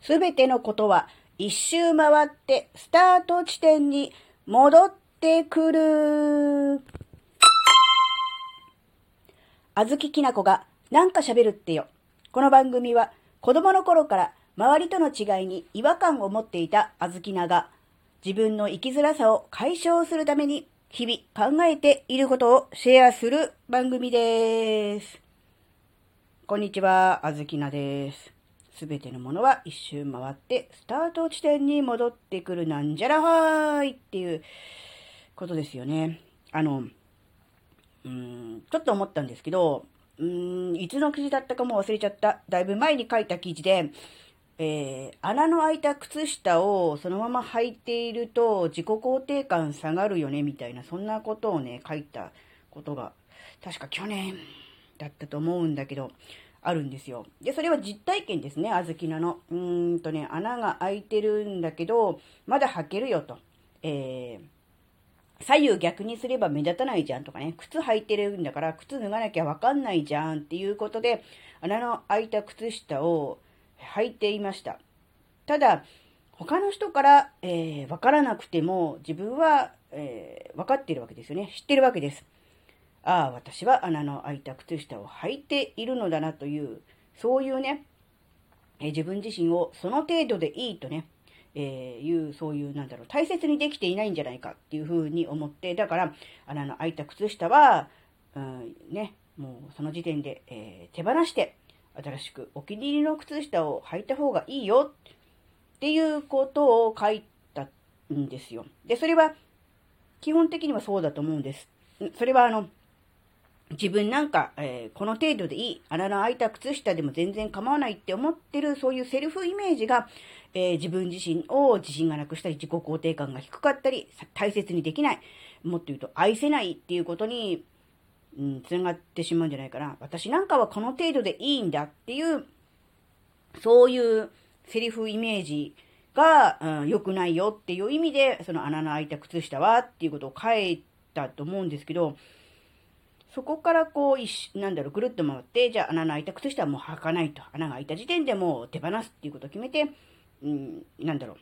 すべてのことは一周回ってスタート地点に戻ってくる。あずききなこがなんか喋るってよ。この番組は子供の頃から周りとの違いに違和感を持っていたあずきなが自分の生きづらさを解消するために日々考えていることをシェアする番組です。こんにちは、あずきなです。すべてのものは一周回ってスタート地点に戻ってくるなんじゃらはーいっていうことですよね。あの、うん、ちょっと思ったんですけど、うん、いつの記事だったかも忘れちゃった。だいぶ前に書いた記事で、えー、穴の開いた靴下をそのまま履いていると自己肯定感下がるよねみたいな、そんなことをね、書いたことが、確か去年だったと思うんだけど、あるんですよ。で、それは実体験ですね、あずきなの。うーんとね、穴が開いてるんだけど、まだ履けるよと。えー、左右逆にすれば目立たないじゃんとかね、靴履いてるんだから靴脱がなきゃわかんないじゃんっていうことで、穴の開いた靴下を履いていました。ただ、他の人から、えー、わからなくても自分は、えー、分かっているわけですよね。知ってるわけです。ああ、私は穴の開いた靴下を履いているのだなという、そういうね、え自分自身をその程度でいいとね、えー、いう、そういう、なんだろう、大切にできていないんじゃないかっていうふうに思って、だから、穴の開いた靴下は、うん、ね、もうその時点で、えー、手放して、新しくお気に入りの靴下を履いた方がいいよっていうことを書いたんですよ。で、それは、基本的にはそうだと思うんです。それは、あの、自分なんか、えー、この程度でいい、穴の開いた靴下でも全然構わないって思ってる、そういうセルフイメージが、えー、自分自身を自信がなくしたり、自己肯定感が低かったり、大切にできない、もっと言うと愛せないっていうことに、うん、つながってしまうんじゃないかな。私なんかはこの程度でいいんだっていう、そういうセリフイメージが、うん、良くないよっていう意味で、その穴の開いた靴下はっていうことを書いたと思うんですけど、そこからこう、なんだろう、ぐるっと回って、じゃあ穴の開いた靴下はもう履かないと。穴が開いた時点でもう手放すっていうことを決めて、うん、なんだろう。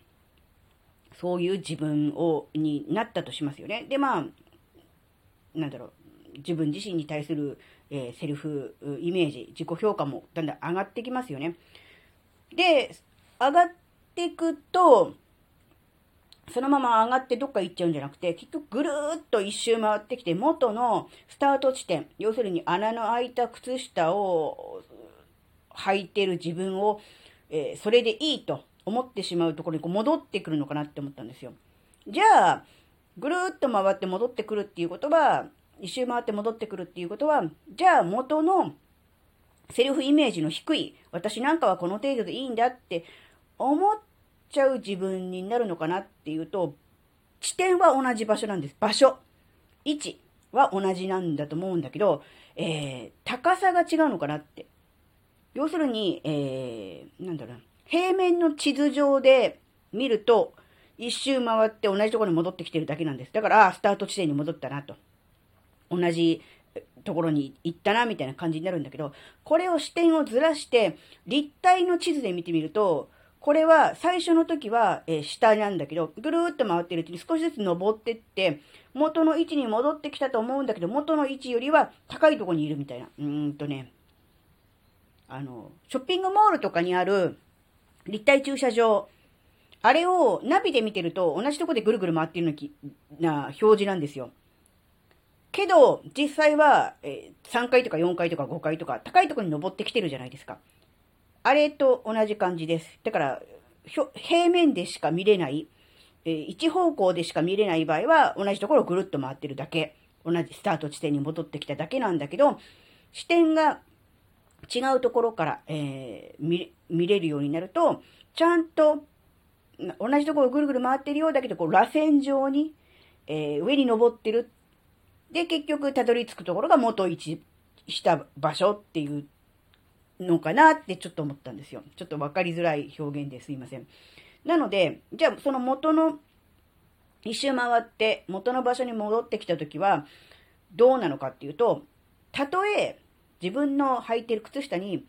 そういう自分を、になったとしますよね。で、まあ、なんだろう。自分自身に対する、えー、セルフイメージ、自己評価もだんだん上がってきますよね。で、上がっていくと、そのまま上がってどっか行っちゃうんじゃなくて、結局ぐるーっと一周回ってきて、元のスタート地点、要するに穴の開いた靴下を履いてる自分を、えー、それでいいと思ってしまうところにこう戻ってくるのかなって思ったんですよ。じゃあ、ぐるーっと回って戻ってくるっていうことは、一周回って戻ってくるっていうことは、じゃあ元のセルフイメージの低い、私なんかはこの程度でいいんだって思っちゃう自分になるのかなっていうと、地点は同じ場所なんです。場所。位置は同じなんだと思うんだけど、えー、高さが違うのかなって。要するに、えー、なんだろう平面の地図上で見ると、一周回って同じところに戻ってきてるだけなんです。だから、スタート地点に戻ったなと。同じところに行ったな、みたいな感じになるんだけど、これを視点をずらして、立体の地図で見てみると、これは最初の時は、えー、下なんだけど、ぐるーっと回ってるうちに少しずつ登ってって、元の位置に戻ってきたと思うんだけど、元の位置よりは高いとこにいるみたいな。うーんとね、あの、ショッピングモールとかにある立体駐車場、あれをナビで見てると同じとこでぐるぐる回ってるな表示なんですよ。けど、実際は、えー、3階とか4階とか5階とか高いとこに登ってきてるじゃないですか。あれと同じ感じです。だから、平面でしか見れない、えー、一方向でしか見れない場合は、同じところをぐるっと回ってるだけ。同じスタート地点に戻ってきただけなんだけど、視点が違うところから、えー、見れるようになると、ちゃんと同じところをぐるぐる回ってるようだけど、こう、螺旋状に、えー、上に登ってる。で、結局、たどり着くところが元位置した場所っていうのかなってちょっと思ったんですよ。ちょっとわかりづらい表現ですいません。なので、じゃあその元の一周回って元の場所に戻ってきた時はどうなのかっていうと、たとえ自分の履いてる靴下に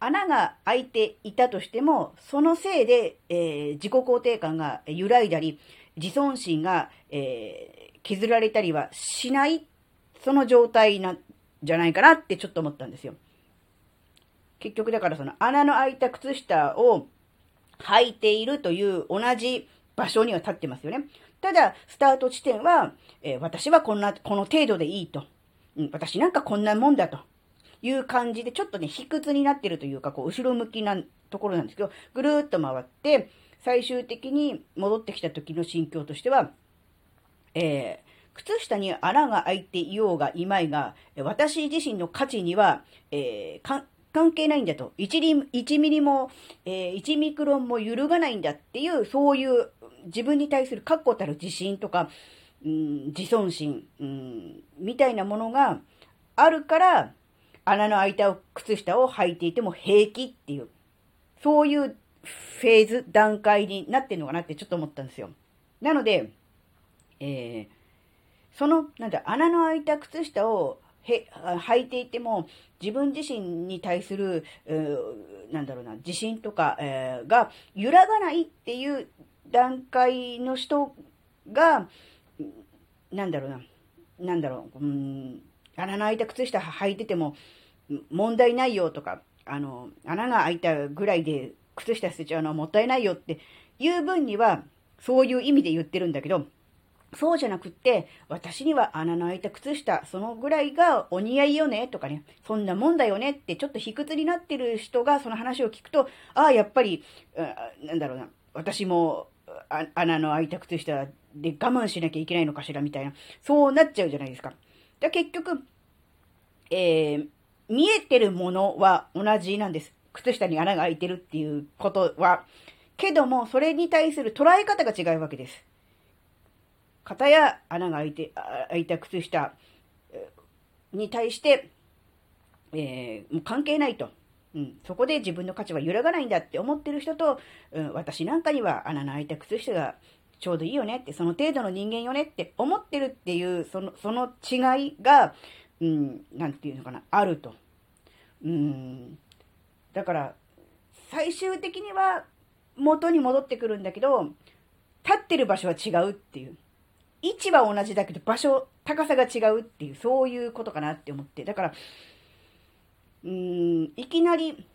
穴が開いていたとしても、そのせいで、えー、自己肯定感が揺らいだり、自尊心が、えー、削られたりはしない、その状態なんじゃないかなってちょっと思ったんですよ。結局だからその穴の開いた靴下を履いているという同じ場所には立ってますよね。ただ、スタート地点は、えー、私はこんな、この程度でいいと。うん、私なんかこんなもんだと。いう感じで、ちょっとね、卑屈になってるというか、こう、後ろ向きなところなんですけど、ぐるーっと回って、最終的に戻ってきた時の心境としては、えー、靴下に穴が開いていようがいまいが、私自身の価値には、えー、関係ないんだと。1, リ1ミリも、えー、1ミクロンも揺るがないんだっていう、そういう自分に対する確固たる自信とか、うん、自尊心、うん、みたいなものがあるから、穴の開いた靴下を履いていても平気っていう、そういうフェーズ、段階になってんのかなってちょっと思ったんですよ。なので、えー、その、なんだ、穴の開いた靴下をへ履いていても、自分自身に対する、なんだろうな、自信とか、えー、が揺らがないっていう段階の人が、なんだろうな、なんだろう、うん、穴の開いた靴下履いてても問題ないよとか、あの、穴が開いたぐらいで靴下捨てちゃうのはもったいないよっていう分には、そういう意味で言ってるんだけど、そうじゃなくって、私には穴の開いた靴下、そのぐらいがお似合いよね、とかね、そんなもんだよねってちょっと卑屈になってる人がその話を聞くと、ああ、やっぱり、なんだろうな、私も穴の開いた靴下で我慢しなきゃいけないのかしらみたいな、そうなっちゃうじゃないですか。だ結局、えー、見えてるものは同じなんです。靴下に穴が開いてるっていうことは。けども、それに対する捉え方が違うわけです。型や穴が開いて、開いた靴下に対して、えー、もう関係ないと。うん、そこで自分の価値は揺らがないんだって思ってる人と、うん、私なんかには穴の開いた靴下がちょうどいいよねって、その程度の人間よねって思ってるっていう、その、その違いが、うん、なんていうのかな、あると。うん。だから、最終的には元に戻ってくるんだけど、立ってる場所は違うっていう。位置は同じだけど場所、高さが違うっていう、そういうことかなって思って。だから、うーん、いきなり、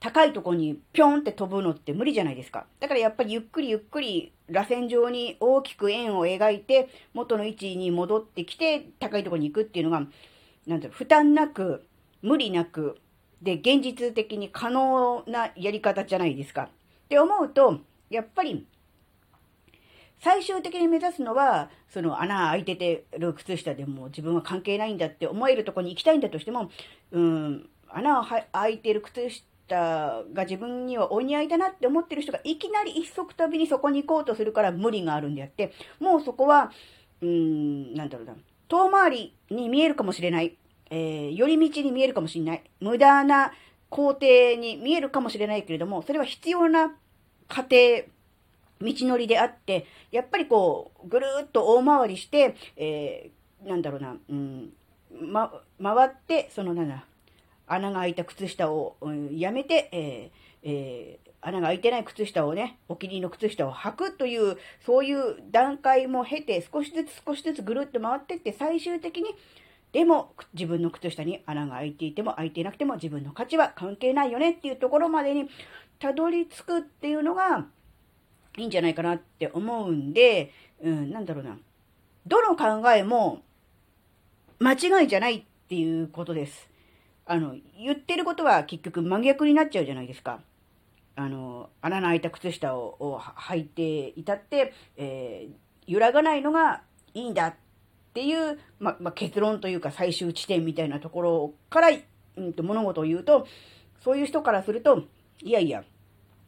高いとこにぴょんって飛ぶのって無理じゃないですか。だからやっぱりゆっくりゆっくり螺旋状に大きく円を描いて元の位置に戻ってきて高いとこに行くっていうのが、なんだろう、負担なく、無理なく、で、現実的に可能なやり方じゃないですか。って思うと、やっぱり最終的に目指すのは、その穴開いててる靴下でも自分は関係ないんだって思えるとこに行きたいんだとしても、うん、穴を開いてる靴下が自分にはお似合いだなって思ってる人がいきなり一足飛びにそこに行こうとするから無理があるんであって、もうそこは、うん、なんだろうな、遠回りに見えるかもしれない。えー、寄り道に見えるかもしれない。無駄な工程に見えるかもしれないけれども、それは必要な過程道のりであって、やっぱりこう、ぐるーっと大回りして、えー、なんだろうな、うん、ま、回って、そのなんだ、穴が開いた靴下を、うん、やめて、えー、えー、穴が開いてない靴下をね、お気に入りの靴下を履くという、そういう段階も経て、少しずつ少しずつぐるっと回ってって、最終的に、でも、自分の靴下に穴が開いていても開いていなくても自分の価値は関係ないよねっていうところまでにたどり着くっていうのが、いいんじゃないかなって思うんで、うん、なんだろうな。どの考えも間違いじゃないっていうことです。あの、言ってることは結局真逆になっちゃうじゃないですか。あの、穴の開いた靴下をを履いていたって、えー、揺らがないのがいいんだっていう、ま、ま結論というか最終地点みたいなところから、うん、と物事を言うと、そういう人からすると、いやいや、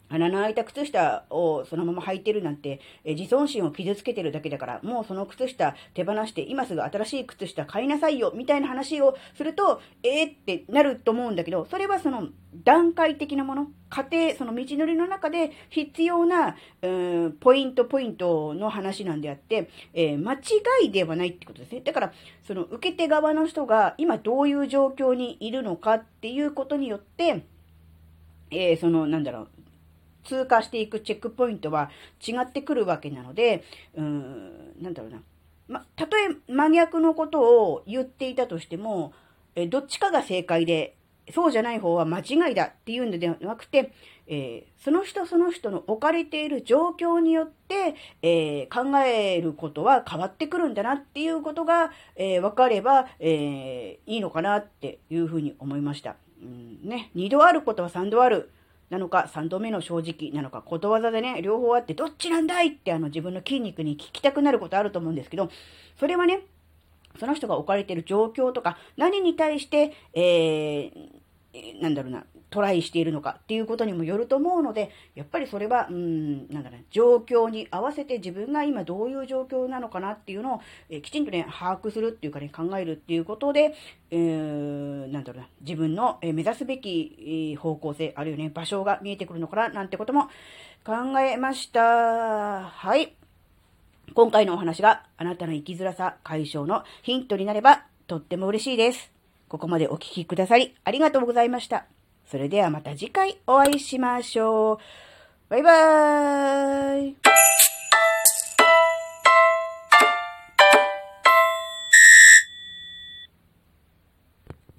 穴の開いた靴下をそのまま履いてるなんて、え自尊心を傷つけてるだけだから、もうその靴下手放して、今すぐ新しい靴下買いなさいよ、みたいな話をすると、えー、ってなると思うんだけど、それはその段階的なもの、過程、その道のりの中で必要な、うん、ポイントポイントの話なんであって、えー、間違いではないってことですね。だから、その受け手側の人が今どういう状況にいるのかっていうことによって、えー、その、なんだろう、通過していくチェックポイントは違ってくるわけなので、うーん、なんだろうな。ま、たとえ真逆のことを言っていたとしても、えどっちかが正解で、そうじゃない方は間違いだっていうんではなくて、えー、その人その人の置かれている状況によって、えー、考えることは変わってくるんだなっていうことが、えー、分かれば、えーいいのかなっていうふうに思いました。うんね、二度あることは三度ある。なのか、三度目の正直なのか、ことわざでね、両方あって、どっちなんだいってあの自分の筋肉に聞きたくなることあると思うんですけど、それはね、その人が置かれている状況とか、何に対して、えー、なんだろうな、トライしているのかっていうことにもよると思うので、やっぱりそれは、うん、なんだろう、状況に合わせて自分が今どういう状況なのかなっていうのを、えー、きちんとね、把握するっていうかね、考えるっていうことで、えー、なんだろうな、自分の、目指すべき方向性、あるいはね、場所が見えてくるのかな、なんてことも考えました。はい。今回のお話があなたの生きづらさ解消のヒントになればとっても嬉しいです。ここまでお聴きくださりありがとうございました。それではまた次回お会いしましょう。バイバーイ